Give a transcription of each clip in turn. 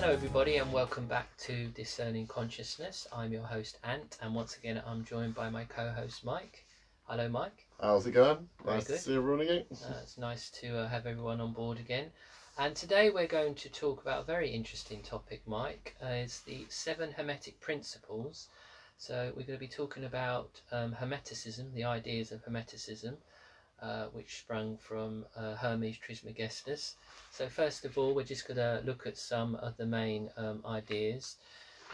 Hello, everybody, and welcome back to Discerning Consciousness. I'm your host, Ant, and once again, I'm joined by my co host, Mike. Hello, Mike. How's it going? Very nice good. to see everyone again. Uh, it's nice to uh, have everyone on board again. And today we're going to talk about a very interesting topic, Mike. Uh, it's the seven Hermetic principles. So we're going to be talking about um, Hermeticism, the ideas of Hermeticism, uh, which sprung from uh, Hermes Trismegistus. So first of all, we're just going to look at some of the main um, ideas,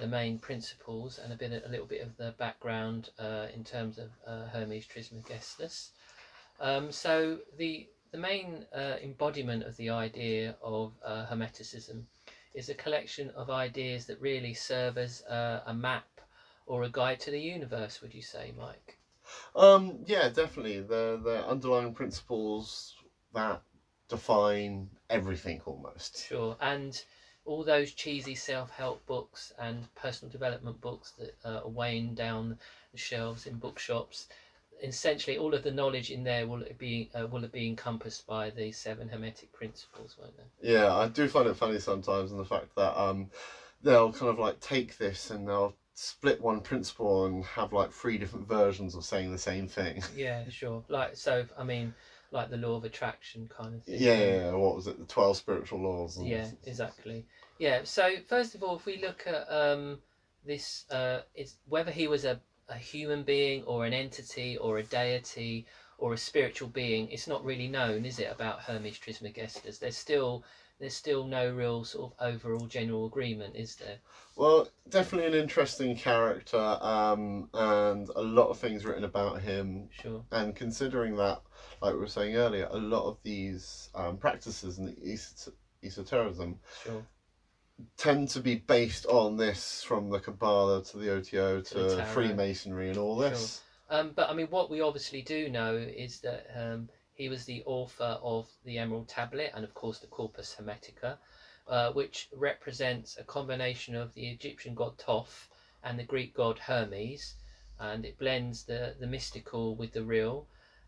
the main principles, and a bit, a little bit of the background uh, in terms of uh, Hermes Trismegistus. Um, so the the main uh, embodiment of the idea of Hermeticism is a collection of ideas that really serve as a map or a guide to the universe. Would you say, Mike? Um, yeah, definitely. The the underlying principles that define everything almost. Sure. And all those cheesy self-help books and personal development books that are weighing down the shelves in bookshops. Essentially, all of the knowledge in there will be uh, will be encompassed by the seven hermetic principles, won't they? Yeah, I do find it funny sometimes and the fact that um, they'll kind of like take this and they'll split one principle and have like three different versions of saying the same thing. Yeah, sure. Like so, I mean, like the law of attraction kind of thing. Yeah, yeah, yeah, what was it? The twelve spiritual laws. Yeah, exactly. Yeah. So first of all, if we look at um, this, uh, it's whether he was a, a human being or an entity or a deity or a spiritual being. It's not really known, is it, about Hermes Trismegistus? There's still there's still no real sort of overall general agreement, is there? Well, definitely an interesting character, um, and a lot of things written about him. Sure. And considering that, like we were saying earlier, a lot of these um, practices in es- esotericism Sure. tend to be based on this, from the Kabbalah to the OTO To to, the Freemasonry and all this. Um, but I mean, what we obviously do know is that um, he was the author of the Emerald Tablet and, of course, the Corpus Hermetica, uh, which represents a combination of the Egyptian god Thoth and the Greek god Hermes, and it blends the, the mystical with the real.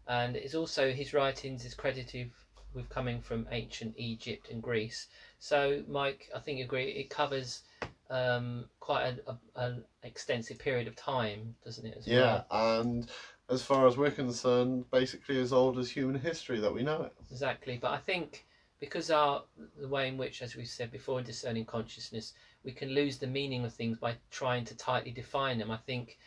And it's also his writings is credited with coming from ancient Egypt and Greece. So, Mike, I think you agree. It covers um, quite an extensive period of time, doesn't it? Yeah, well? and as far as we're concerned, basically as old as human history that we know it. exactly. But I think because our the way in which, as we said before, discerning consciousness, we can lose the meaning of things by trying to tightly define them. I think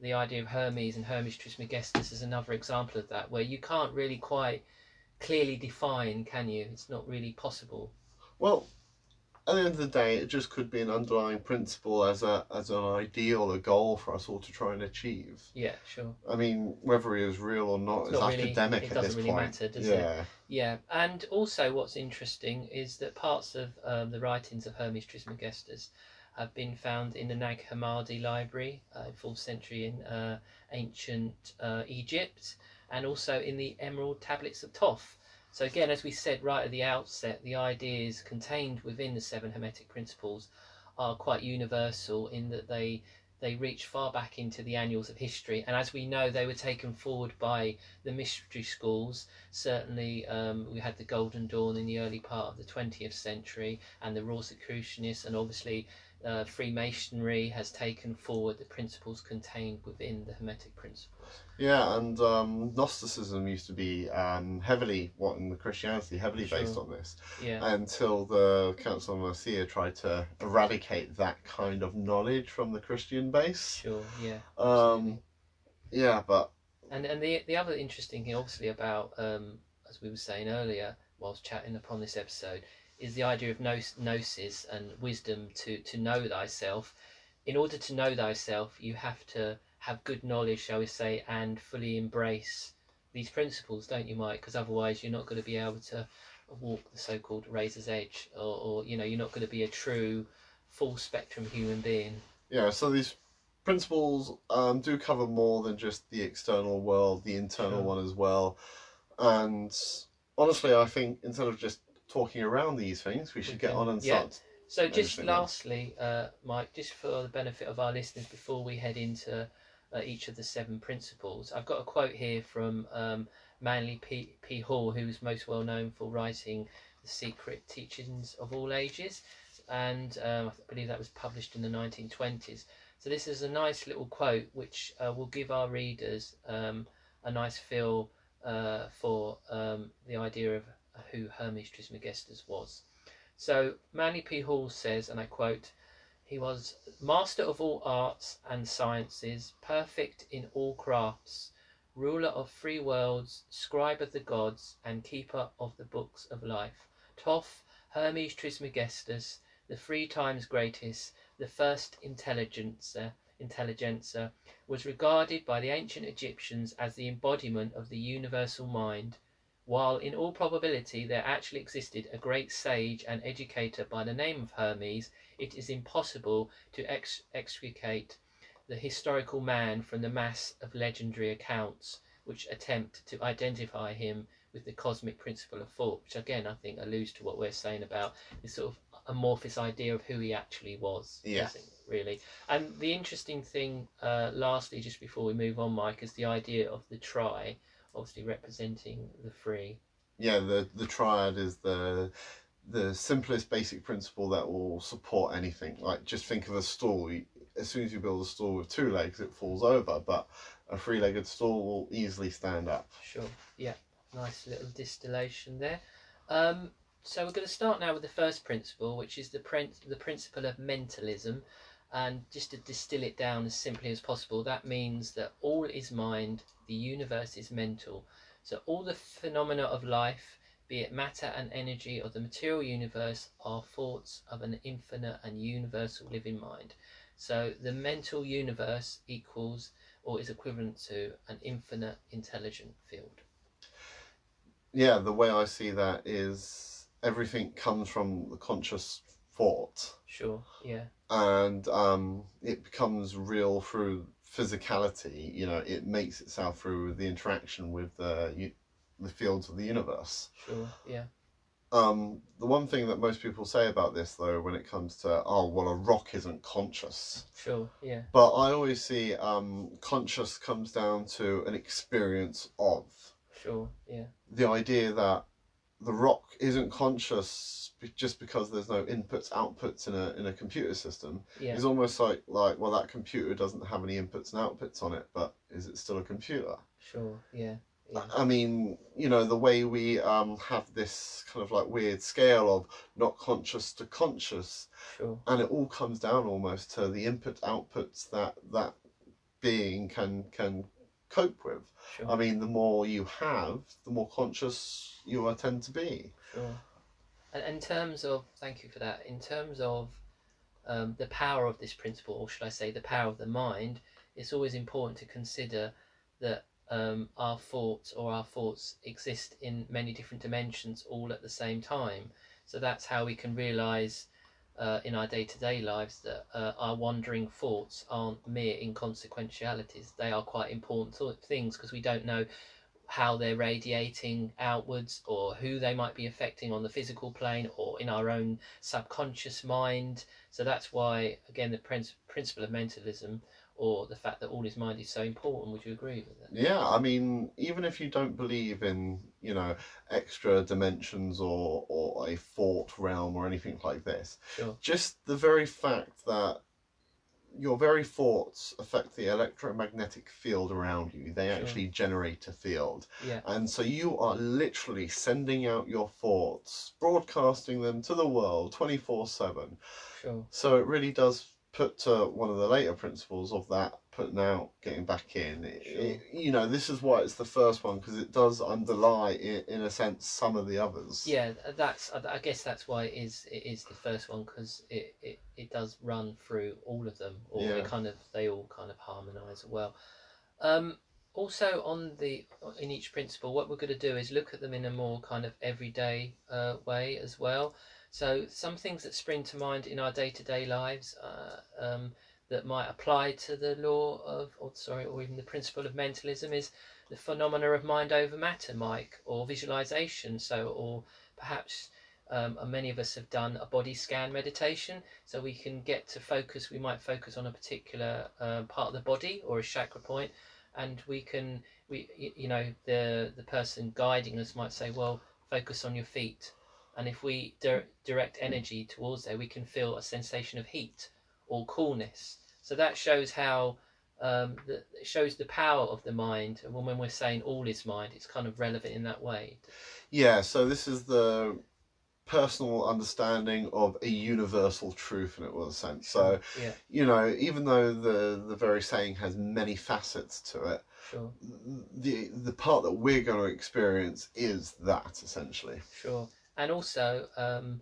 the idea of Hermes and Hermes Trismegistus is another example of that, where you can't really quite clearly define, can you? It's not really possible. Well, at the end of the day, it just could be an underlying principle as a as an ideal, a goal for us all to try and achieve. Yeah, sure. I mean, whether he is real or not It's is not really- academic it at doesn't this really point. matter, does it? yeah. Yeah, and also what's interesting is that parts of um, the writings of Hermes Trismegistus have been found in the Nag Hammadi library, uh, 4th century in uh, ancient uh, Egypt, and also in the Emerald Tablets of Thoth. So again, as we said right at the outset, the ideas contained within the seven Hermetic principles are quite universal in that they they reach far back into the annals of history, and as we know, they were taken forward by the mystery schools. Certainly um, we had the Golden Dawn in the early part of the 20th century and the Rosicrucianists and obviously uh, Freemasonry has taken forward the principles contained within the Hermetic principles. Yeah, and um, Gnosticism used to be um, heavily, what in the Christianity, heavily based on this, Yeah, until the Council of Nicaea tried to eradicate that kind of knowledge from the Christian base. sure, yeah. Um, yeah, but And and the the other interesting thing, obviously, about um, as we were saying earlier, whilst chatting upon this episode, is the idea of gnos- gnosis and wisdom to to know thyself. In order to know thyself, you have to have good knowledge, shall we say, and fully embrace these principles, don't you, Mike? Because otherwise, you're not going to be able to walk the so-called razor's edge, or, or you know, you're not going to be a true, full spectrum human being. yeah, so these principles um, do cover more than just the external world, the internal Sure. one as well. And honestly, I think instead of just talking around these things, we should get can- on and yeah. start. So just lastly, uh, Mike, just for the benefit of our listeners, before we head into uh, each of the seven principles, I've got a quote here from um, Manly P. P. Hall, who's most well known for writing The Secret Teachings of All Ages. and um, I believe that was published in the 1920s. So this is a nice little quote which uh, will give our readers um, a nice feel uh, for um, the idea of who Hermes Trismegistus was. So Manly P. Hall says, and I quote, he was master of all arts and sciences, perfect in all crafts, ruler of three worlds, scribe of the gods, and keeper of the books of life. Thoth, Hermes Trismegistus, the three times greatest, the first intelligencer, intelligencer, was regarded by the ancient Egyptians as the embodiment of the universal mind, while in all probability there actually existed a great sage and educator by the name of Hermes, it is impossible to ex- extricate the historical man from the mass of legendary accounts which attempt to identify him with the cosmic principle of Thoth, which again I think alludes to what we're saying about this sort of amorphous idea of who he actually was. Yeah. Really. And the interesting thing, uh, lastly, just before we move on, Mike, is the idea of the tri, obviously representing the free. Yeah, the the triad is the the simplest basic principle that will support anything. Like just think of a stool. As soon as you build a stool with two legs, it falls over, but a three-legged stool will easily stand up. Sure. Yeah. Nice little distillation there. Um, so we're going to start now with the first principle, which is the prin- the principle of mentalism, and just to distill it down as simply as possible, that means that all is mind, the universe is mental. So all the phenomena of life, be it matter and energy or the material universe, are thoughts of an infinite and universal living mind. So the mental universe equals or is equivalent to an infinite intelligent field. Yeah, the way I see that is everything comes from the conscious thought, Sure. Yeah. and um, it becomes real through physicality. You know, it makes itself through the interaction with the the fields of the universe. Sure. Yeah. Um, the one thing that most people say about this, though, when it comes to oh well, a rock isn't conscious, Sure. Yeah. but I always see um, conscious comes down to an experience of Sure. Yeah. the idea that the rock isn't conscious just because there's no inputs outputs in a in a computer system Yeah. is almost like like well that computer doesn't have any inputs and outputs on it but is it still a computer Sure. Yeah. Yeah. I mean, you know, the way we um, have this kind of like weird scale of not conscious to conscious, Sure. and it all comes down almost to the input outputs that that being can can cope with. Sure. I mean, the more you have, the more conscious you are tend to be. Sure. And in terms of, thank you for that. In terms of um, the power of this principle, or should I say, the power of the mind, it's always important to consider that um, our thoughts or our thoughts exist in many different dimensions all at the same time. So that's how we can realize uh, in our day to day lives that uh, our wandering thoughts aren't mere inconsequentialities. They are quite important th- things because we don't know how they're radiating outwards or who they might be affecting on the physical plane or in our own subconscious mind. So that's why, again, the prin- principle of mentalism or the fact that all is mind is so important. Would you agree with that? Yeah, I mean, even if you don't believe in, you know, extra dimensions or or a thought realm or anything like this, Sure. just the very fact that your very thoughts affect the electromagnetic field around you. They Sure. actually generate a field. Yeah. And so you are literally sending out your thoughts, broadcasting them to the world 24 7. Sure. So it really does put to one of the later principles of that putting out, getting back in. It- Sure. it- you know, this is why it's the first one because it does underlie, in, in a sense, some of the others. Yeah, that's. I I guess that's why it is. It is the first one because it, it, it does run through all of them, or Yeah. kind of they all kind of harmonise well. Um, also, on the in each principle, what we're going to do is look at them in a more kind of everyday uh, way as well. So some things that spring to mind in our day to day lives uh, um, that might apply to the law of, or sorry, or even the principle of mentalism is the phenomena of mind over matter, Mike, or visualization. So, or perhaps um, many of us have done a body scan meditation, so we can get to focus. We might focus on a particular uh, part of the body or a chakra point, and we can, we you know, the the person guiding us might say, well, focus on your feet. and if we dir- direct energy towards there, we can feel a sensation of heat or coolness. So that shows how um, the, it shows the power of the mind. And when we're saying all is mind, it's kind of relevant in that way. Yeah, so this is the personal understanding of a universal truth in it was a sense. So Yeah, you know, even though the the very saying has many facets to it, sure, the the part that we're going to experience is that essentially. sure. And also, um,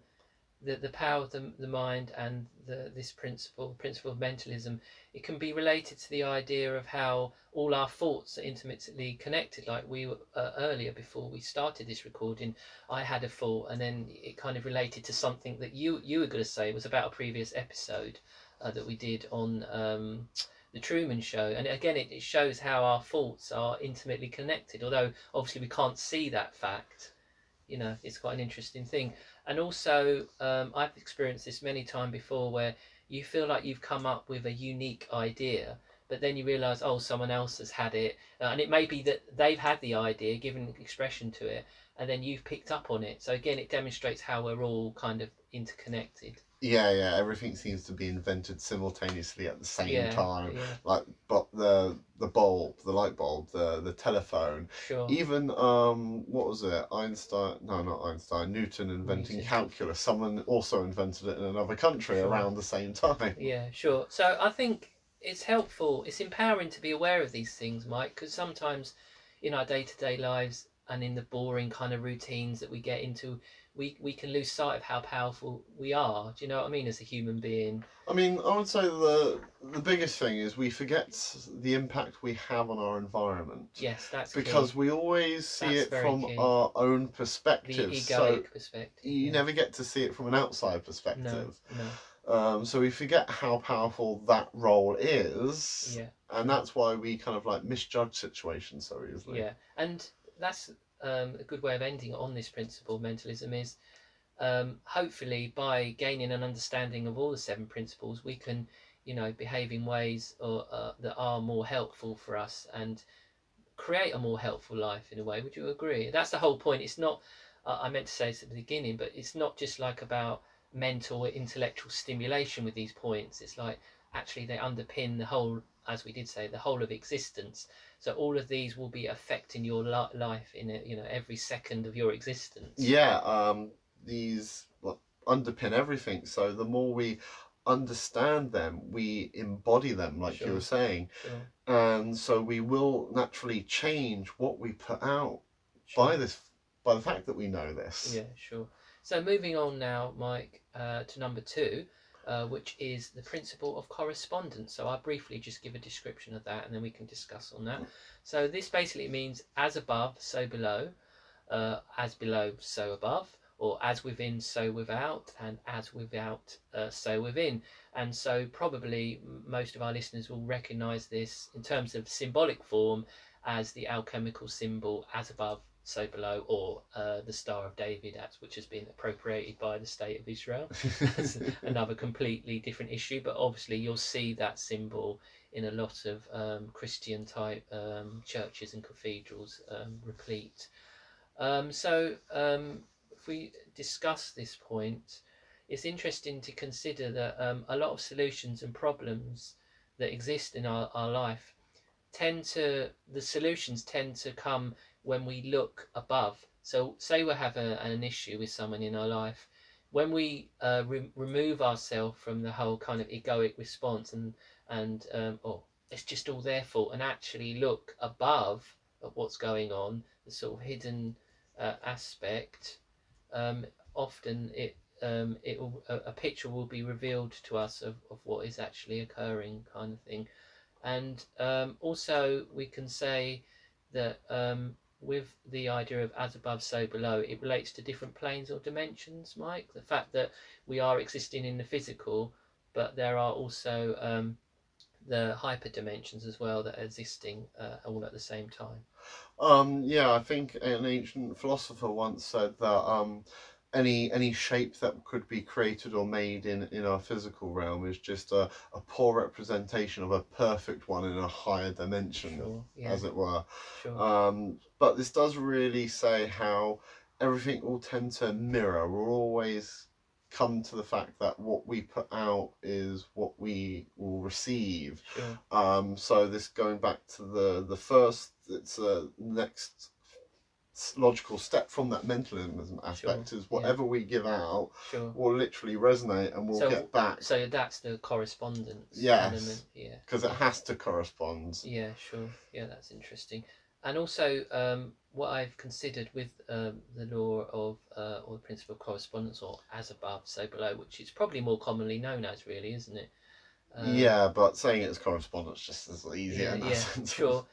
the the power of the, the mind and the this principle, the principle of mentalism, it can be related to the idea of how all our thoughts are intimately connected. Like we were uh, earlier before we started this recording, I had a thought, and then it kind of related to something that you you were going to say was about a previous episode uh, that we did on. Um, the Truman Show, and again, it, it shows how our thoughts are intimately connected. Although obviously we can't see that fact, you know, it's quite an interesting thing. And also, um, I've experienced this many times before, where you feel like you've come up with a unique idea, but then you realise, oh, someone else has had it, uh, and it may be that they've had the idea, given expression to it, and then you've picked up on it. So again, it demonstrates how we're all kind of interconnected. Yeah, yeah. Everything seems to be invented simultaneously at the same yeah, time. yeah, Like, but the the bulb, the light bulb, the the telephone, sure. even um, what was it? Einstein? No, not Einstein. Newton inventing Newton. calculus. Someone also invented it in another country Sure. around the same time. Yeah, sure. So I think it's helpful, it's empowering to be aware of these things, Mike, because sometimes in our day to day lives and in the boring kind of routines that we get into, we, we can lose sight of how powerful we are. Do you know what I mean? As a human being. I mean, I would say the the biggest thing is we forget the impact we have on our environment. Yes, that's key. Because we always see That's it from key. our own perspective. the egoic So perspective. you yeah. never get to see it from an outside No, perspective. no. Um, so we forget how powerful that role is. Yeah. And that's why we kind of like misjudge situations so easily. Yeah, and that's um, a good way of ending on this principle. Mentalism is um, hopefully by gaining an understanding of all the seven principles, we can, you know, behave in ways or, uh, that are more helpful for us and create a more helpful life in a way. Would you agree? That's the whole point. It's not. Uh, I meant to say this at the beginning, but it's not just like about mental or intellectual stimulation with these points. It's like actually they underpin the whole, as we did say, the whole of existence. So all of these will be affecting your li- life in a, you know every second of your existence. Yeah, um, these well, underpin everything. So the more we understand them, we embody them, like you were saying. Sure, And so we will naturally change what we put out sure. by this, by the fact that we know this. Yeah, sure. So moving on now, Mike, uh, to number two, uh, which is the principle of correspondence. So I'll briefly just give a description of that, and then we can discuss on that. So this basically means as above, so below, uh, as below, so above, or as within, so without, and as without, uh, so within. And so probably most of our listeners will recognise this in terms of symbolic form as the alchemical symbol as above, so below, or uh, the Star of David, as which has been appropriated by the State of Israel. That's another completely different issue, but obviously you'll see that symbol in a lot of um, Christian type um, churches and cathedrals um, replete. Um, so, um, if we discuss this point, it's interesting to consider that um, a lot of solutions and problems that exist in our, our life tend to, the solutions tend to come when we look above. So, say we have a, an issue with someone in our life, when we uh, re- remove ourselves from the whole kind of egoic response and and um, oh, it's just all their fault, and actually look above at what's going on, the sort of hidden uh, aspect, um, often it um, it a, a picture will be revealed to us of, of what is actually occurring, kind of thing, and um, also we can say that um, with the idea of as above, so below, it relates to different planes or dimensions, Mike. The fact that we are existing in the physical, but there are also um, the hyper dimensions as well that are existing uh, all at the same time. Um, yeah, I think an ancient philosopher once said that um, any any shape that could be created or made in, in our physical realm is just a, a poor representation of a perfect one in a higher dimension, Sure, yeah, as it were. sure. Um, but this does really say how everything will tend to mirror. We'll always come to the fact that what we put out is what we will receive. Sure. Um, so this going back to the the first, it's a next s- logical step from that mentalism aspect is whatever we give out Sure. will literally resonate and we'll So- get back So that's the correspondence Yes. element. Yeah. because it has to correspond. Yeah, sure. Yeah, that's interesting. And also, um, what I've considered with um, the law of uh, or the principle of correspondence, or as above, so below, which is probably more commonly known as, really, isn't it? Um, yeah, but saying it's correspondence just as easier yeah, in that yeah, sense. sure.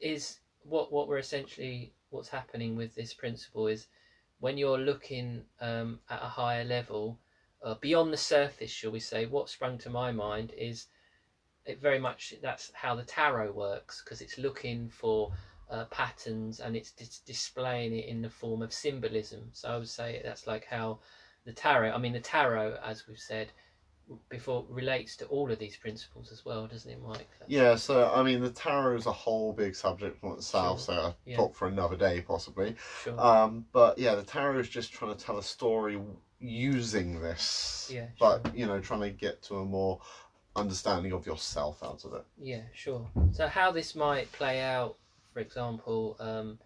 Is what what we're essentially what's happening with this principle is when you're looking um, at a higher level, uh, beyond the surface, shall we say? What sprung to my mind is it very much that's how the tarot works because it's looking for uh, patterns and it's dis- displaying it in the form of symbolism. So I would say that's like how the tarot. I mean, the tarot, as we've said before, relates to all of these principles as well, doesn't it, Mike? That's- Yeah, so I mean, the tarot is a whole big subject on itself, Sure. so I'll Yeah. talk for another day possibly. Sure. Um, but yeah, the tarot is just trying to tell a story using this, Yeah, but you know, trying to get to a more understanding of yourself out of it. Yeah, sure. So how this might play out, for example, um,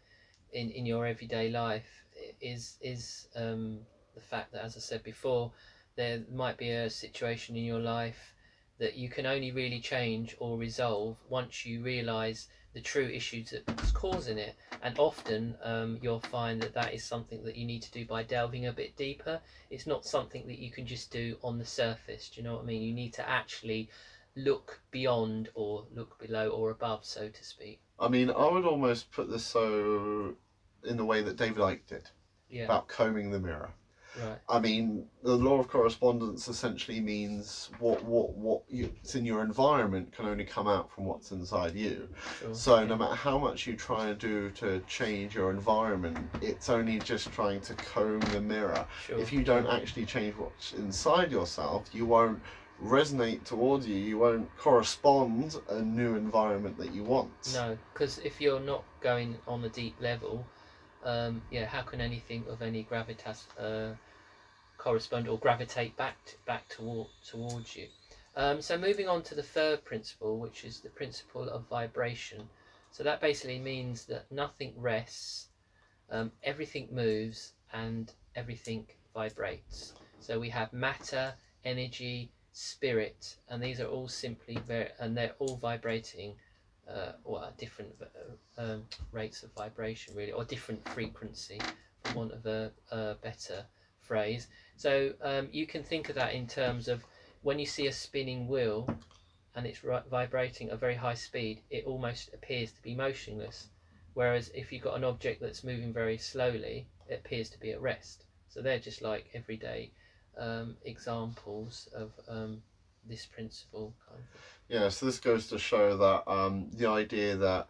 in in your everyday life, is is um, the fact that, as I said before, there might be a situation in your life that you can only really change or resolve once you realise the true issues that's causing it. And often um, you'll find that that is something that you need to do by delving a bit deeper. It's not something that you can just do on the surface. Do you know what I mean? You need to actually look beyond or look below or above, so to speak. I mean, I would almost put this so in the way that David Icke did Yeah, about combing the mirror. Right. I mean, the law of correspondence essentially means what what what it's in your environment can only come out from what's inside you. Sure. So yeah. no matter how much you try and do to change your environment, it's only just trying to comb the mirror. Sure. If you don't actually change what's inside yourself, you won't resonate towards you. You won't correspond a new environment that you want. No, because if you're not going on a deep level, um, yeah, how can anything of any gravitas uh, correspond or gravitate back t back toward towards you? Um, so moving on to the third principle, which is the principle of vibration. So that basically means that nothing rests, um, everything moves, and everything vibrates. So we have matter, energy, spirit, and these are all simply and they're all vibrating uh, or different uh, um, rates of vibration, really, or different frequency, for want of a, a better phrase. So um, you can think of that in terms of when you see a spinning wheel and it's vibrating at a very high speed, it almost appears to be motionless. Whereas if you've got an object that's moving very slowly, it appears to be at rest. So they're just like everyday um, examples of um, this principle. Kind of. Yeah, so this goes to show that um, the idea that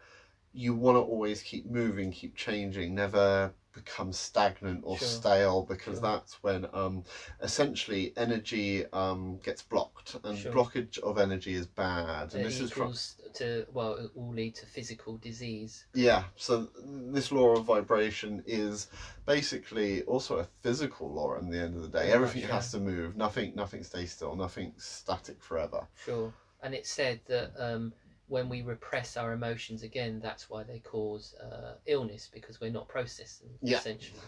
you want to always keep moving, keep changing, never become stagnant or Sure. stale, because Sure. that's when um, essentially energy um, gets blocked, and Sure. blockage of energy is bad. And it this is from to well, it will lead to physical disease. yeah. So this law of vibration is basically also a physical law. At the end of the day, Very everything much, has to move. Nothing, nothing stays still. Nothing's static forever. Sure. And it said that um, when we repress our emotions again, that's why they cause uh, illness because we're not processing Yeah. essentially.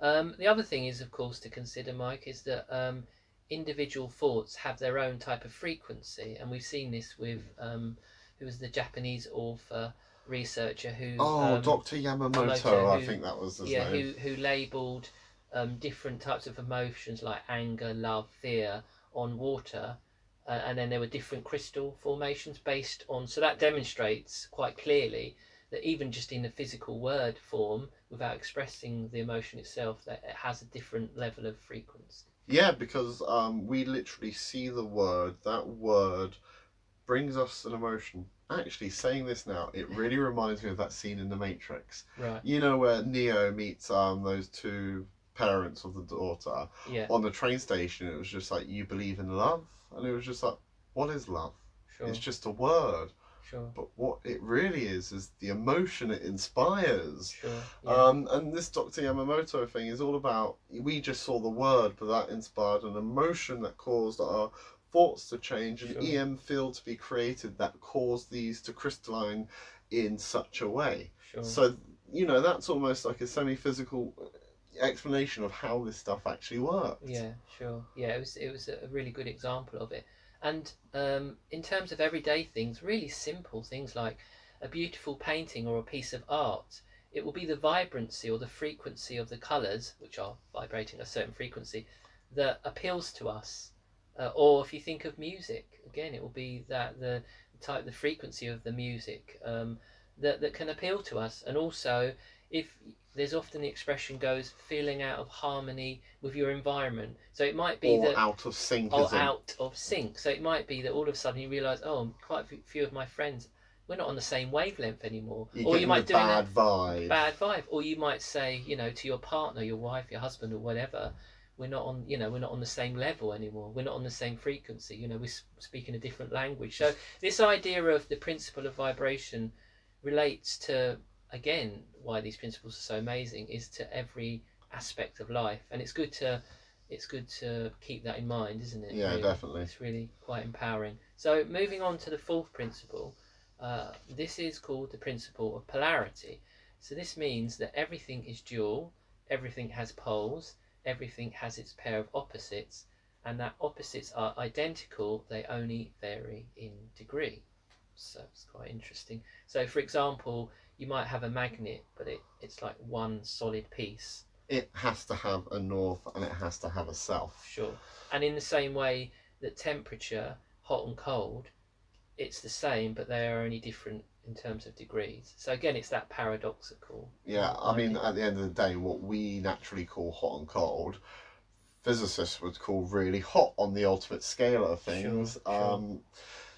Um, the other thing is, of course, to consider, Mike, is that um, individual thoughts have their own type of frequency, and we've seen this with um, who was the Japanese author researcher who Oh, um, Doctor Yamamoto, Yamamoto, I think that was his yeah, name. who who labelled um, different types of emotions like anger, love, fear on water, uh, and then there were different crystal formations based on. So that demonstrates quite clearly that even just in the physical word form, without expressing the emotion itself, that it has a different level of frequency. Yeah, because um, we literally see the word. That word brings us an emotion. Actually, saying this now, it really reminds me of that scene in The Matrix. Right. You know where Neo meets um those two parents of the daughter Yeah. on the train station. It was just like, "You believe in love," and it was just like, "What is love? Sure. It's just a word." Sure. But what it really is is the emotion it inspires. Sure. Yeah. Um, and this Dr. Yamamoto thing is all about we just saw the word, but that inspired an emotion that caused our thoughts to change, an Sure. EM field to be created that caused these to crystalline in such a way. sure. So, you know, that's almost like a semi physical explanation of how this stuff actually works. Yeah, sure. Yeah, it was it was a really good example of it. And um, in terms of everyday things, really simple things like a beautiful painting or a piece of art, it will be the vibrancy or the frequency of the colours, which are vibrating a certain frequency, that appeals to us. Uh, or if you think of music, again, it will be that the type, the frequency of the music um, that that can appeal to us. And also, if there's often the expression goes feeling out of harmony with your environment. So it might be Or that out of sync. or out of sync. So it might be that all of a sudden you realise, oh, quite a few- of my friends, we're not on the same wavelength anymore. You're or you might do a bad vibe. bad vibe. Or you might say, you know, to your partner, your wife, your husband, or whatever, we're not on, you know, we're not on the same level anymore. We're not on the same frequency. You know, we're speaking a different language. So this idea of the principle of vibration relates to again why these principles are so amazing is to every aspect of life, and it's good to it's good to keep that in mind, isn't it? Yeah, really? definitely. It's really quite empowering. So moving on to the fourth principle, uh, this is called the principle of polarity. So this means that everything is dual, everything has poles, everything has its pair of opposites, and that opposites are identical, they only vary in degree. So it's quite interesting. So for example, you might have a magnet, but it, it's like one solid piece. It has to have a north and it has to have a south. Sure. And in the same way that temperature, hot and cold, it's the same, but they are only different in terms of degrees. So again, it's that paradoxical. Yeah, I mean, at the end of the day, what we naturally call hot and cold, physicists would call really hot on the ultimate scale of things. Sure, sure. Um,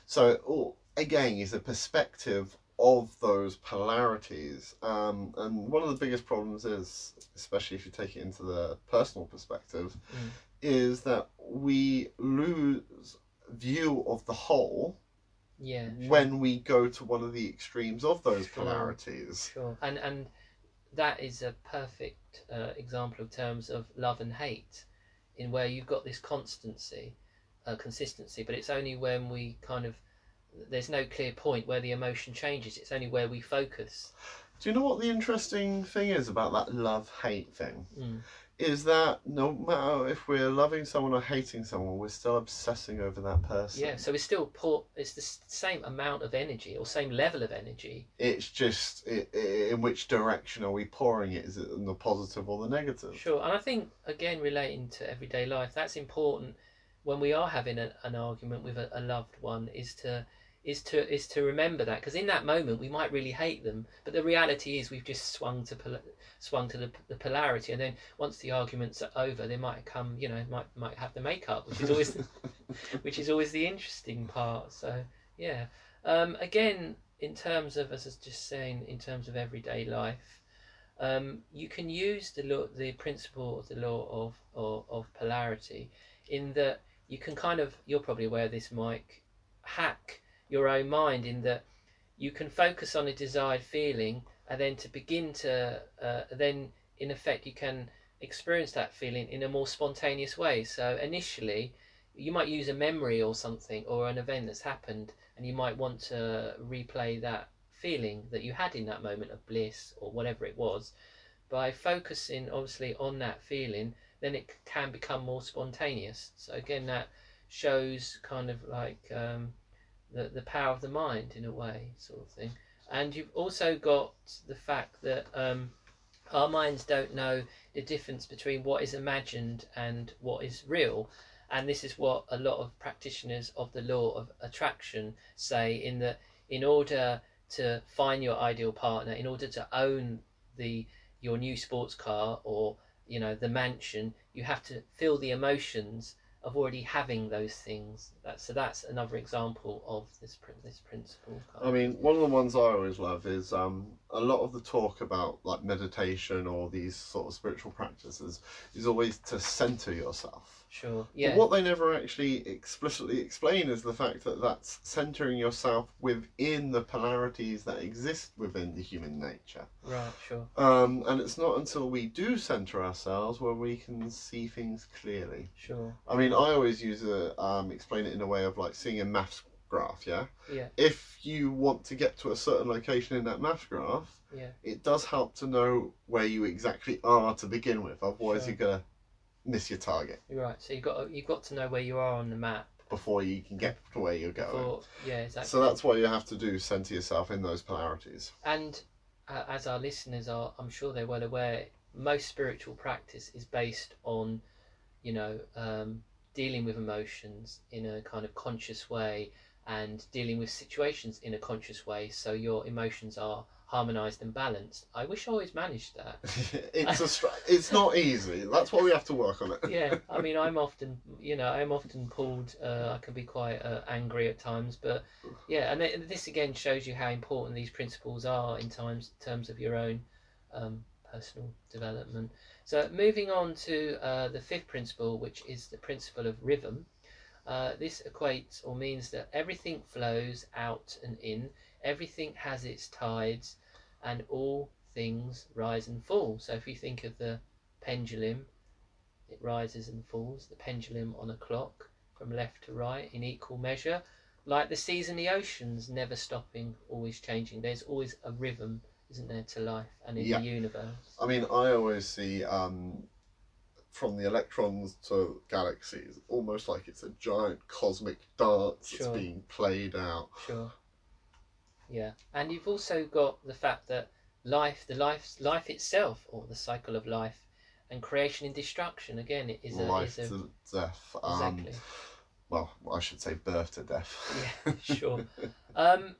so, all, again, is a perspective of those polarities. Um, and one of the biggest problems is, especially if you take it into the personal perspective, Mm. is that we lose view of the whole yeah. Sure. when we go to one of the extremes of those Sure. polarities. Sure. And and that is a perfect uh, example of terms of love and hate, in where you've got this constancy, uh, consistency, but it's only when we kind of there's no clear point where the emotion changes. It's only where we focus. Do you know what the interesting thing is about that love hate thing? Mm. Is that no matter if we're loving someone or hating someone, we're still obsessing over that person. Yeah. So it's still pour. It's the same amount of energy or same level of energy. It's just in which direction are we pouring it? Is it in the positive or the negative? Sure. And I think again relating to everyday life, that's important when we are having a, an argument with a, a loved one. Is to is to is to remember that because in that moment we might really hate them, but the reality is we've just swung to pol- swung to the, the polarity, and then once the arguments are over, they might come, you know, might might have the makeup, which is always which is always the interesting part. So yeah, um, again, in terms of as I was just saying, in terms of everyday life, um, you can use the law, the principle of the law of, of of polarity, in that you can kind of you're probably aware of this, Mike, hack your own mind in that you can focus on a desired feeling and then to begin to uh, then in effect you can experience that feeling in a more spontaneous way. So initially you might use a memory or something or an event that's happened and you might want to replay that feeling that you had in that moment of bliss or whatever it was. By focusing obviously on that feeling then it can become more spontaneous. So again that shows kind of like um, the, the power of the mind in a way sort of thing. And you've also got the fact that um, our minds don't know the difference between what is imagined and what is real. And this is what a lot of practitioners of the law of attraction say in that in order to find your ideal partner in order to own the your new sports car or you know the mansion you have to feel the emotions of already having those things. That's so that's another example of this this principle. I mean, one of the ones I always love is um, a lot of the talk about like meditation or these sort of spiritual practices is always to center yourself. Sure. But Yeah. what they never actually explicitly explain is the fact that that's centering yourself within the polarities that exist within the human nature. Right. Sure. Um, and it's not until we do center ourselves where we can see things clearly. Sure. I mean, I always use a um, explain it in a way of like seeing a maths graph. Yeah. Yeah. If you want to get to a certain location in that maths graph, Yeah. it does help to know where you exactly are to begin with. Otherwise, Sure. you're gonna miss your target right. So you've got you've got to know where you are on the map. before you can get to where you're going. Before, yeah. Exactly. So that's why you have to do center yourself in those polarities. And uh, as our listeners are, I'm sure they're well aware, most spiritual practice is based on, you know, um, dealing with emotions in a kind of conscious way and dealing with situations in a conscious way so your emotions are harmonized and balanced. I wish I always managed that. it's a str- it's not easy. That's why we have to work on it. yeah, I mean, I'm often, you know, I'm often pulled. Uh, I can be quite uh, angry at times, but yeah, and it, this again shows you how important these principles are in times terms of your own um, personal development. So, moving on to uh, the fifth principle, which is the principle of rhythm. Uh, this equates or means that everything flows out and in, everything has its tides, and all things rise and fall. So, if you think of the pendulum, it rises and falls, the pendulum on a clock from left to right in equal measure, like the seas and the oceans, never stopping, always changing. There's always a rhythm, isn't there, to life and in Yeah. the universe. I mean, I always see um, from the electrons to galaxies almost like it's a giant cosmic dance Sure. that's being played out. Sure. Yeah, and you've also got the fact that life, the life, life itself, or the cycle of life, and creation and destruction. Again, it is a, Life is a to death. Um, exactly. Well, I should say birth to death. Yeah, sure. Um,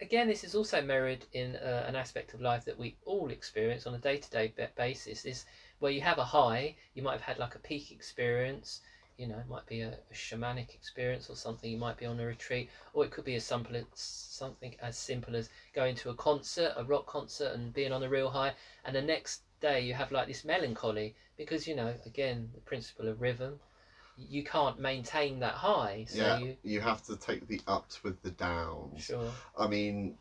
again, this is also mirrored in uh, an aspect of life that we all experience on a day-to-day basis. Is where you have a high, you might have had like a peak experience. You know, it might be a, a shamanic experience or something. You might be on a retreat, or it could be as simple as something as simple as going to a concert, a rock concert, and being on a real high. And the next day, you have like this melancholy because you know, again, the principle of rhythm. You can't maintain that high, so yeah, you you have to take the ups with the downs. sure. I mean,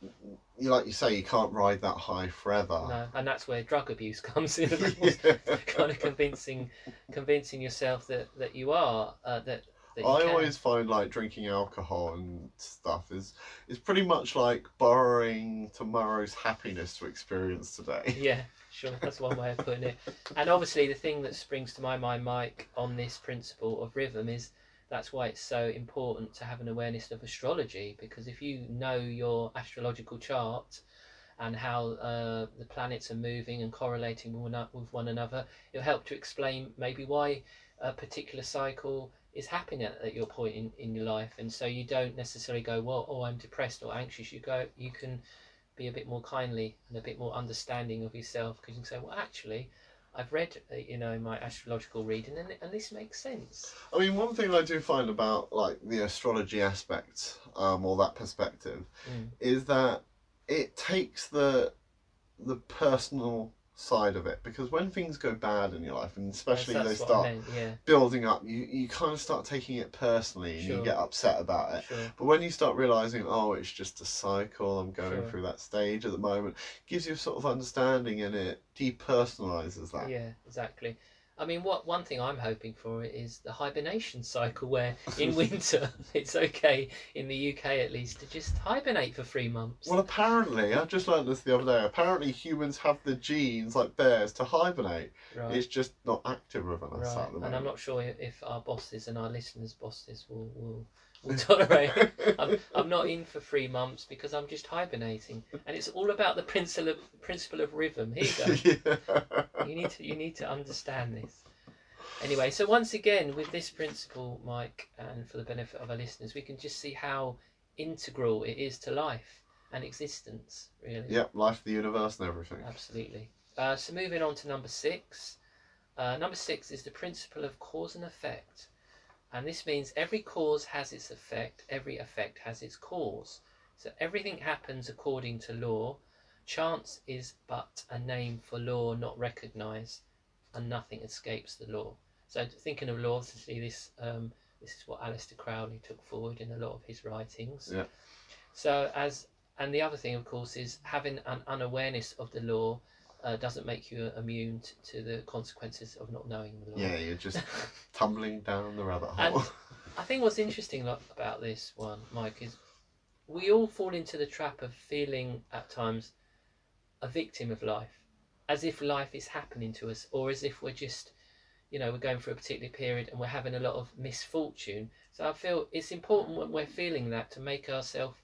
you like you say, you can't ride that high forever. No, and that's where drug abuse comes in, course. kind of convincing, convincing yourself that that you are uh, that. that you I can. always find like drinking alcohol and stuff is is pretty much like borrowing tomorrow's happiness to experience today. Yeah, sure. That's one way of putting it. And obviously, the thing that springs to my mind, Mike, on this principle of rhythm is that's why it's so important to have an awareness of astrology because if you know your astrological chart and how uh, the planets are moving and correlating with one, another, it'll help to explain maybe why a particular cycle is happening at, at your point in, in your life and so you don't necessarily go well oh i'm depressed or anxious you go you can be a bit more kindly and a bit more understanding of yourself because you can say, well, actually, I've read, uh, you know, my astrological reading and, and this makes sense. I mean, one thing I do find about like the astrology aspect, um, or that perspective, Mm. is that it takes the the personal side of it because when things go bad in your life, and especially That's they start meant, yeah, building up, you you kind of start taking it personally and Sure. you get upset about it. sure. But when you start realizing, oh, it's just a cycle, I'm going Sure. through that stage at the moment, gives you a sort of understanding and it depersonalizes that. Yeah, exactly. I mean, what one thing I'm hoping for is the hibernation cycle, where in winter it's okay in the UK at least to just hibernate for three months. Well, apparently, I just learned this the other day. Apparently, humans have the genes like bears to hibernate. right, It's just not active within us right. at the And I'm not sure if our bosses and our listeners' bosses will will, will tolerate. I'm, I'm not in for three months because I'm just hibernating, and it's all about the principle of principle of rhythm. Here you go. yeah. you need to you need to understand this. Anyway, so once again with this principle, Mike, and for the benefit of our listeners, we can just see how integral it is to life and existence. Really, Yep, life, the universe, and everything. absolutely. Uh, so moving on to number six. Uh, number six is the principle of cause and effect, and this means every cause has its effect, every effect has its cause. So everything happens according to law. chance is but a name for law not recognised, and nothing escapes the law. So thinking of law, obviously this um, this is what Aleister Crowley took forward in a lot of his writings. Yeah. So as and the other thing, of course, is having an unawareness of the law uh, doesn't make you immune t- to the consequences of not knowing the law. Yeah, you're just tumbling down the rabbit And- hole. I think what's interesting about this one, Mike, is we all fall into the trap of feeling at times a victim of life, as if life is happening to us, or as if we're just, you know, we're going through a particular period and we're having a lot of misfortune. So I feel it's important when we're feeling that to make ourselves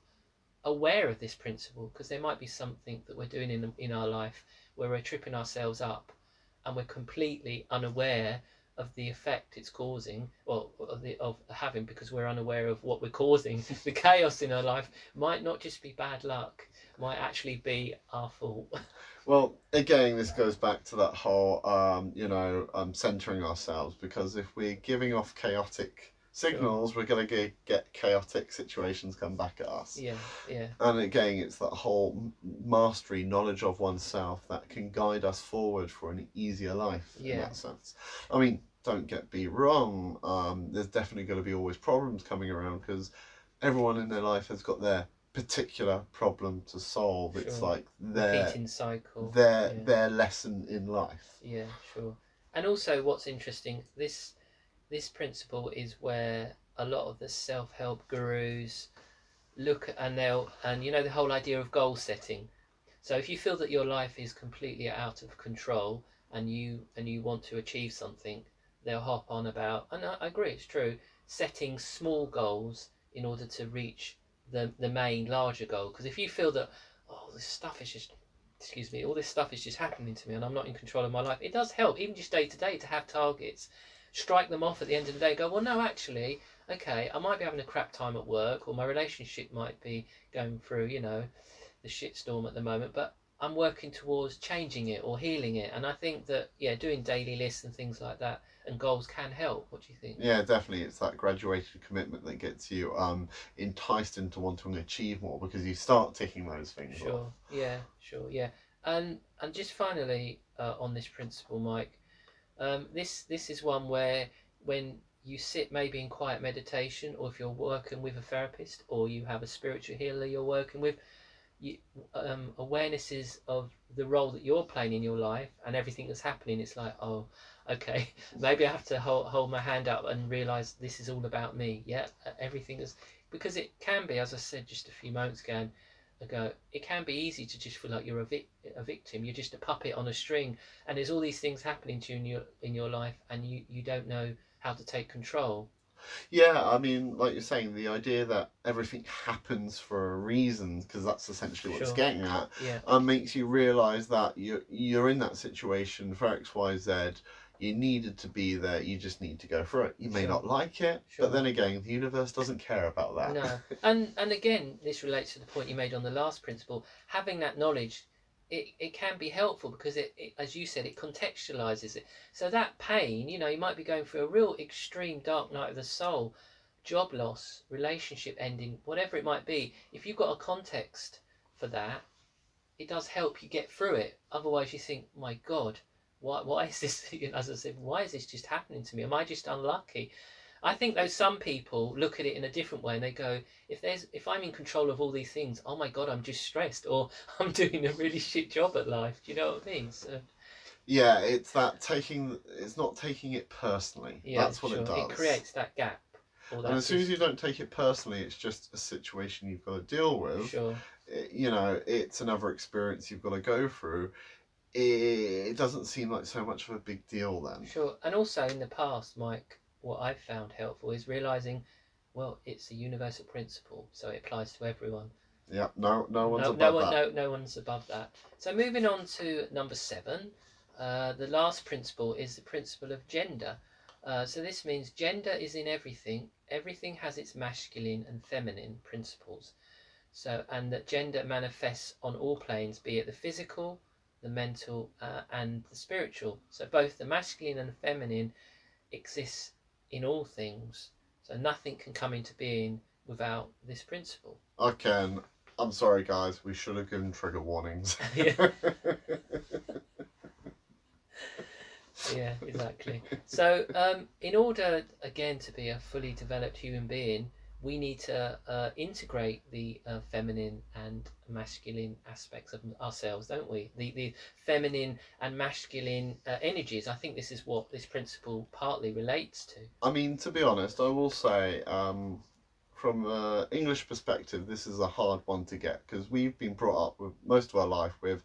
aware of this principle, because there might be something that we're doing in in our life where we're tripping ourselves up, and we're completely unaware of the effect it's causing, or of, the, of having, because we're unaware of what we're causing. the chaos in our life might not just be bad luck, might actually be our fault. Well, again, this goes back to that whole, um, you know, um, centering ourselves because if we're giving off chaotic signals, we're going to get chaotic situations come back at us. yeah, yeah, And again, it's that whole mastery, knowledge of oneself that can guide us forward for an easier life yeah. in that sense. I mean, don't get me wrong, um, there's definitely going to be always problems coming around because everyone in their life has got their particular problem to solve. It's like their repeating cycle. their yeah. their lesson in life. Yeah, sure. And also, what's interesting this this principle is where a lot of the self help gurus look and they'll and you know the whole idea of goal setting. So if you feel that your life is completely out of control and you and you want to achieve something, they'll hop on about and I, I agree it's true setting small goals in order to reach the the main larger goal. Because if you feel that oh this stuff is just excuse me, all this stuff is just happening to me and I'm not in control of my life. It does help, even just day to day, to have targets. Strike them off at the end of the day. Go, well, no, actually, okay, I might be having a crap time at work or my relationship might be going through, you know, the shitstorm at the moment, but I'm working towards changing it or healing it. And I think that, yeah, doing daily lists and things like that and goals can help. What do you think? Yeah, definitely. It's that graduated commitment that gets you um, enticed into wanting to achieve more because you start ticking those things off. Sure. Yeah. Sure. Yeah. And and just finally uh, on this principle, Mike, um, this this is one where when you sit maybe in quiet meditation, or if you're working with a therapist, or you have a spiritual healer you're working with, you um, awarenesses of the role that you're playing in your life and everything that's happening. It's like, oh, okay, maybe I have to hold hold my hand up and realize this is all about me. Yeah, everything is because it can be, as I said just a few moments ago ago, it can be easy to just feel like you're a, vic- a victim. You're just a puppet on a string, and there's all these things happening to you in your in your life, and you you don't know how to take control. Yeah, I mean, like you're saying, the idea that everything happens for a reason, because that's essentially what it's getting at, Yeah, and makes you realise that you're, you're in that situation for X, Y, Z. You needed to be there, you just need to go through it. You may Sure. not like it, Sure. but then again, the universe doesn't care about that. no, and and again, this relates to the point you made on the last principle. Having that knowledge, it, it can be helpful because it, it, as you said, it contextualizes it. So that pain, you know, you might be going through a real extreme dark night of the soul, job loss, relationship ending, whatever it might be. If you've got a context for that, it does help you get through it. Otherwise, you think, my God, why, why is this, as I said, why is this just happening to me? Am I just unlucky? I think though some people look at it in a different way and they go, if there's if I'm in control of all these things, oh my god, I'm just stressed or I'm doing a really shit job at life. Do you know what I mean? So Yeah, it's that taking, it's not taking it personally. yeah, that's what sure. it does. It creates that gap. That and as soon as you don't take it personally, it's just a situation you've got to deal with. sure, It- you know, it's another experience you've got to go through. It, it doesn't seem like so much of a big deal then. sure. And also in the past, Mike, what I've found helpful is realizing, well, it's a universal principle, so it applies to everyone. Yeah, no, no one's no, above no one, that. no, no one's above that. So moving on to number seven, uh, the last principle is the principle of gender. Uh, so this means gender is in everything. Everything has its masculine and feminine principles. So and that gender manifests on all planes, be it the physical, the mental, uh, and the spiritual. So both the masculine and the feminine exists in all things. So nothing can come into being without this principle. I can I'm sorry, guys. We should have given trigger warnings. yeah, yeah, exactly. So, um, in order again to be a fully developed human being, we need to uh, integrate the uh, feminine and masculine aspects of ourselves, don't we? The the feminine and masculine uh, energies. I think this is what this principle partly relates to. I mean, to be honest, I will say, um, from an English perspective, this is a hard one to get because we've been brought up with most of our life with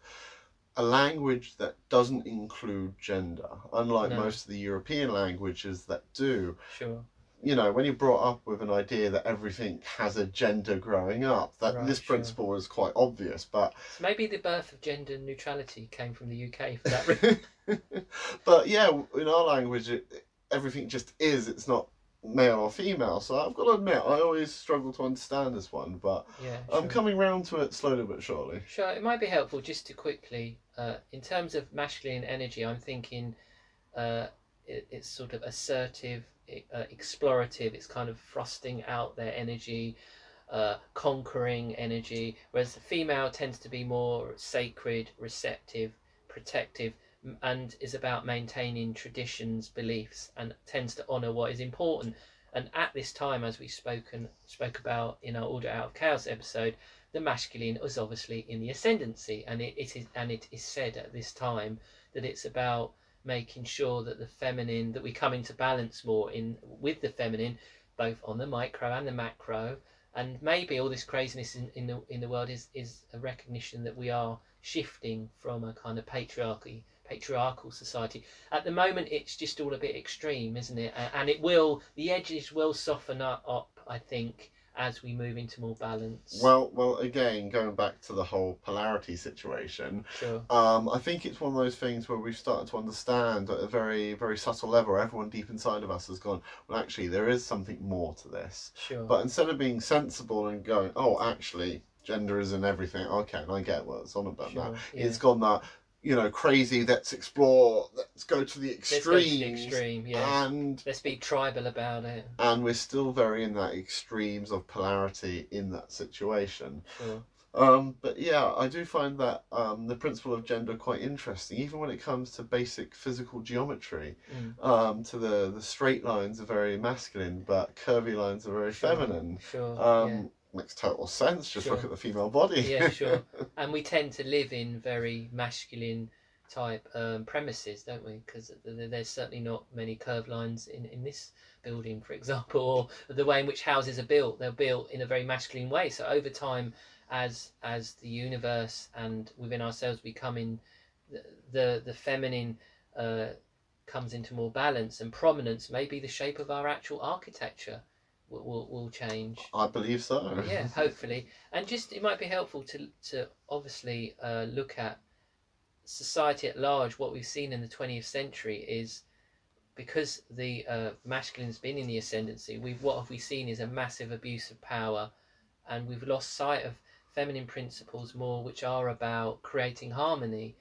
a language that doesn't include gender, unlike No. most of the European languages that do. Sure. You know, when you're brought up with an idea that everything has a gender growing up, that Right, this sure. principle is quite obvious. But So maybe the birth of gender neutrality came from the UK for that reason. but yeah, in our language, it, everything just is. It's not male or female. So I've got to admit, I always struggle to understand this one. But yeah. I'm coming round to it slowly but surely. Sure, it might be helpful just to quickly, uh, in terms of masculine energy, I'm thinking uh, it, it's sort of assertive, i- uh, explorative, it's kind of thrusting out their energy, uh, conquering energy, whereas the female tends to be more sacred, receptive, protective, and is about maintaining traditions, beliefs, and tends to honour what is important. And at this time, as we spoken spoke about in our Order Out of Chaos episode, the masculine is obviously in the ascendancy, and it, it is and it is said at this time that it's about making sure that the feminine that we come into balance more in with the feminine, both on the micro and the macro, and maybe all this craziness in, in the in the world is is a recognition that we are shifting from a kind of patriarchy patriarchal society. At the moment it's just all a bit extreme isn't it? And it will the edges will soften up, up i think as we move into more balance Well, well, again, going back to the whole polarity situation, sure um, I think it's one of those things where we've started to understand at a very, very subtle level. Everyone deep inside of us has gone, well, actually, there is something more to this. sure But instead of being sensible and going, oh, actually, gender is in everything. Okay, and I get what it's on about sure that. yeah. It's gone that, you know, crazy. Let's explore. Let's go to the Let's go to extremes. the extreme yeah And let's be tribal about it and we're still very in that extremes of polarity in that situation. sure Um, but yeah, I do find that um, the principle of gender quite interesting, even when it comes to basic physical geometry. Mm. Um, to the the straight lines are very masculine, but curvy lines are very Sure. feminine. sure Um, Makes total sense. Just look at the female body. Yeah, sure. and we tend to live in very masculine type um, premises, don't we? Because there's certainly not many curved lines in, in this building, for example, or the way in which houses are built. They're built in a very masculine way. So over time, as as the universe and within ourselves becoming the the, the feminine uh, comes into more balance and prominence, maybe the shape of our actual architecture will, will, will change. I believe so. yeah hopefully. And just it might be helpful to to obviously uh, look at society at large. What we've seen in the 20th century is because the uh, masculine's been in the ascendancy we've what have we seen is a massive abuse of power. And we've lost sight of feminine principles more which are about creating harmony.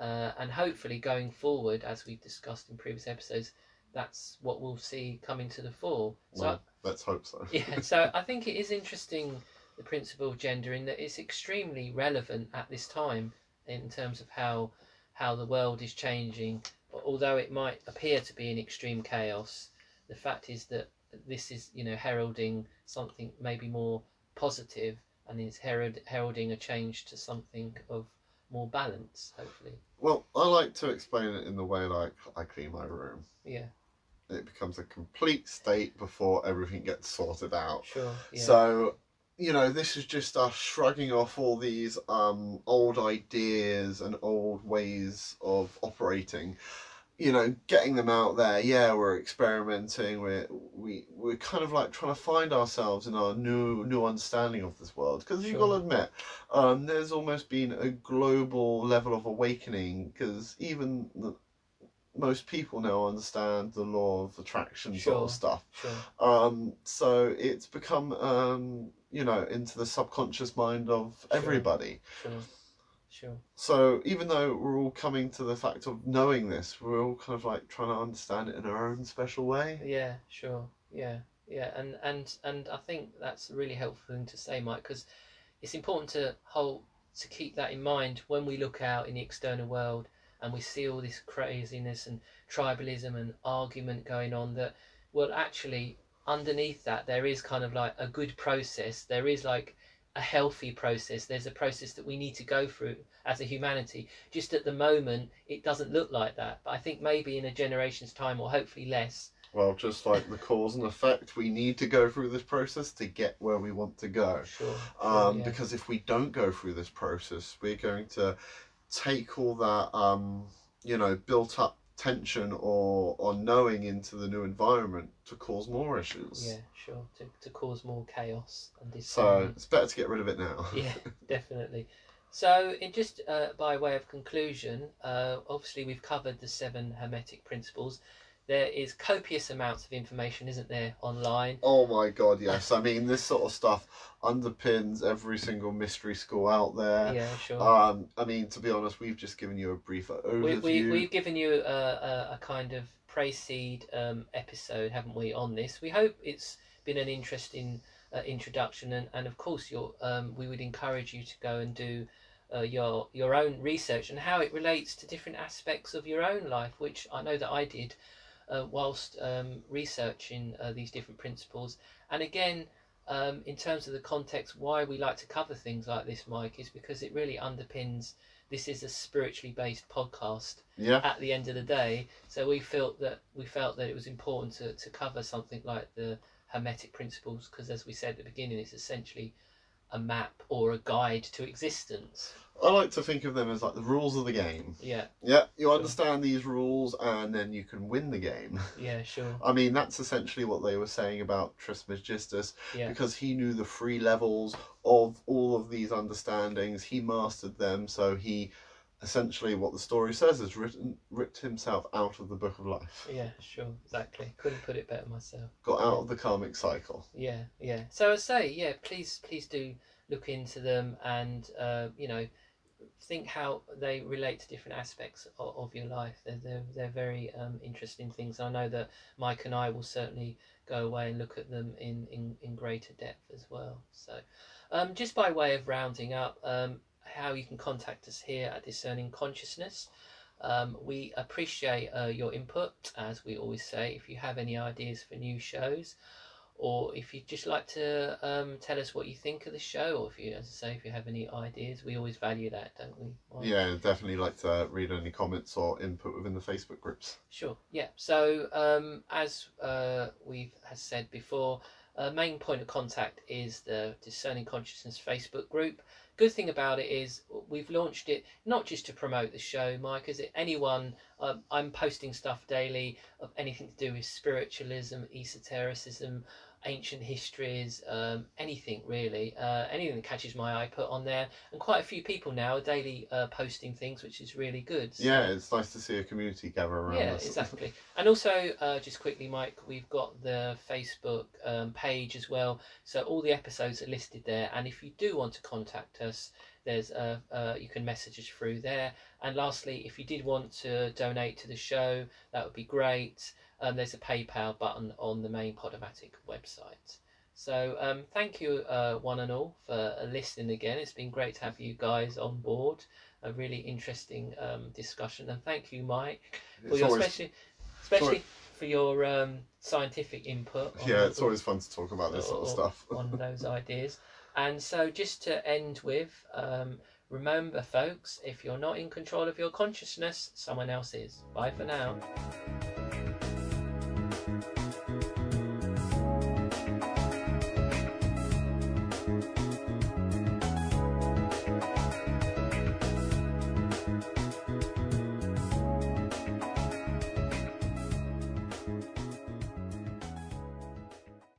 Uh, and hopefully going forward as we've discussed in previous episodes that's what we'll see coming to the fore. So Well, let's hope so. yeah, so I think it is interesting the principle of gender in that it's extremely relevant at this time in terms of how how the world is changing. Although it might appear to be in extreme chaos, the fact is that this is you know heralding something maybe more positive and is herald, heralding a change to something of more balance. Hopefully, Well, I like to explain it in the way like I clean my room. yeah, It becomes a complete state before everything gets sorted out. sure, yeah, So, you know, this is just us shrugging off all these um, old ideas and old ways of operating. You know, getting them out there. Yeah, we're experimenting. We're we we're kind of like trying to find ourselves in our new new understanding of this world. Because you've got to admit, um, there's almost been a global level of awakening. Because even the, most people now understand the law of attraction sort of stuff. sure, Um, so it's become, um, you know, into the subconscious mind of Sure. everybody. sure, sure. So even though we're all coming to the fact of knowing this, we're all kind of like trying to understand it in our own special way. Yeah, sure. Yeah, yeah, and and and I think that's a really helpful thing to say, Mike, because it's important to hold to keep that in mind when we look out in the external world and we see all this craziness and tribalism and argument going on that well actually underneath that there is kind of like a good process. There is like a healthy process. There's a process that we need to go through as a humanity. Just at the moment it doesn't look like that. But i think maybe in a generation's time or hopefully less Well, just like the cause and effect, we need to go through this process to get where we want to go. sure, Um, yeah. Because if we don't go through this process, we're going to take all that, um, you know, built up tension or, or knowing into the new environment to cause more issues. yeah sure to, to cause more chaos and disorder. So it's better to get rid of it now. yeah, definitely. So, in just uh, by way of conclusion, uh, obviously we've covered the seven hermetic principles. There is copious amounts of information, isn't there, online? Oh my god, yes. I mean, this sort of stuff underpins every single mystery school out there. Yeah, sure. Um, I mean, to be honest, we've just given you a brief overview. we, we, we've given you a, a, a kind of pre-seed um, episode, haven't we, on this? We hope it's been an interesting uh, introduction, and, and of course, your um, we would encourage you to go and do uh, your your own research and how it relates to different aspects of your own life, which I know that I did uh, whilst um, researching uh, these different principles. And again, um, in terms of the context, why we like to cover things like this, Mike, is because it really underpins. This is a spiritually based podcast yeah, at the end of the day. So we felt that we felt that it was important to, to cover something like the Hermetic principles because, as we said at the beginning, it's essentially a map or a guide to existence. I like to think of them as like the rules of the game. Yeah, Yeah, you understand these rules and then you can win the game. yeah, sure. I mean, that's essentially what they were saying about Trismegistus Yeah, because he knew the three levels of all of these understandings. He mastered them, so he essentially, what the story says, is written, ripped himself out of the book of life, yeah, sure, exactly. Couldn't put it better myself. got out of the karmic cycle. Yeah, yeah. So I say, yeah, please, please do look into them and uh, you know think how they relate to different aspects of, of your life. They're they're, they're very um, interesting things. I know that Mike and I will certainly go away and look at them in in, in greater depth as well. So, um, just by way of rounding up, um, how you can contact us here at Discerning Consciousness. Um, we appreciate uh, your input, as we always say. If you have any ideas for new shows, or if you'd just like to um, tell us what you think of the show, or if you, as I say, if you have any ideas, we always value that, don't we? Mike? Yeah, definitely like to read any comments or input within the Facebook groups. Sure. Yeah. So um, as uh, we've has said before, uh, main point of contact is the Discerning Consciousness Facebook group. Good thing about it is we've launched it not just to promote the show, Mike. Is it anyone? Um, I'm posting stuff daily of anything to do with spiritualism, esotericism, ancient histories, um, anything really, uh, anything that catches my eye, put on there. And quite a few people now are daily uh, posting things, which is really good. So- Yeah, it's nice to see a community gather around yeah, us. exactly. And also, uh, just quickly, Mike, we've got the Facebook um, page as well. So all the episodes are listed there. And if you do want to contact us, there's uh, uh, you can message us through there. And lastly, if you did want to donate to the show, that would be great. Um, there's a PayPal button on the main Podomatic website. So um, thank you, uh, one and all, for uh, listening again. It's been great to have you guys on board. A really interesting um, discussion, and thank you, Mike, for It's your always, especially, especially for your um, scientific input. yeah, the- it's always fun to talk about this sort of stuff. on those ideas. And so, just to end with, um, remember, folks, if you're not in control of your consciousness, someone else is. Bye for now.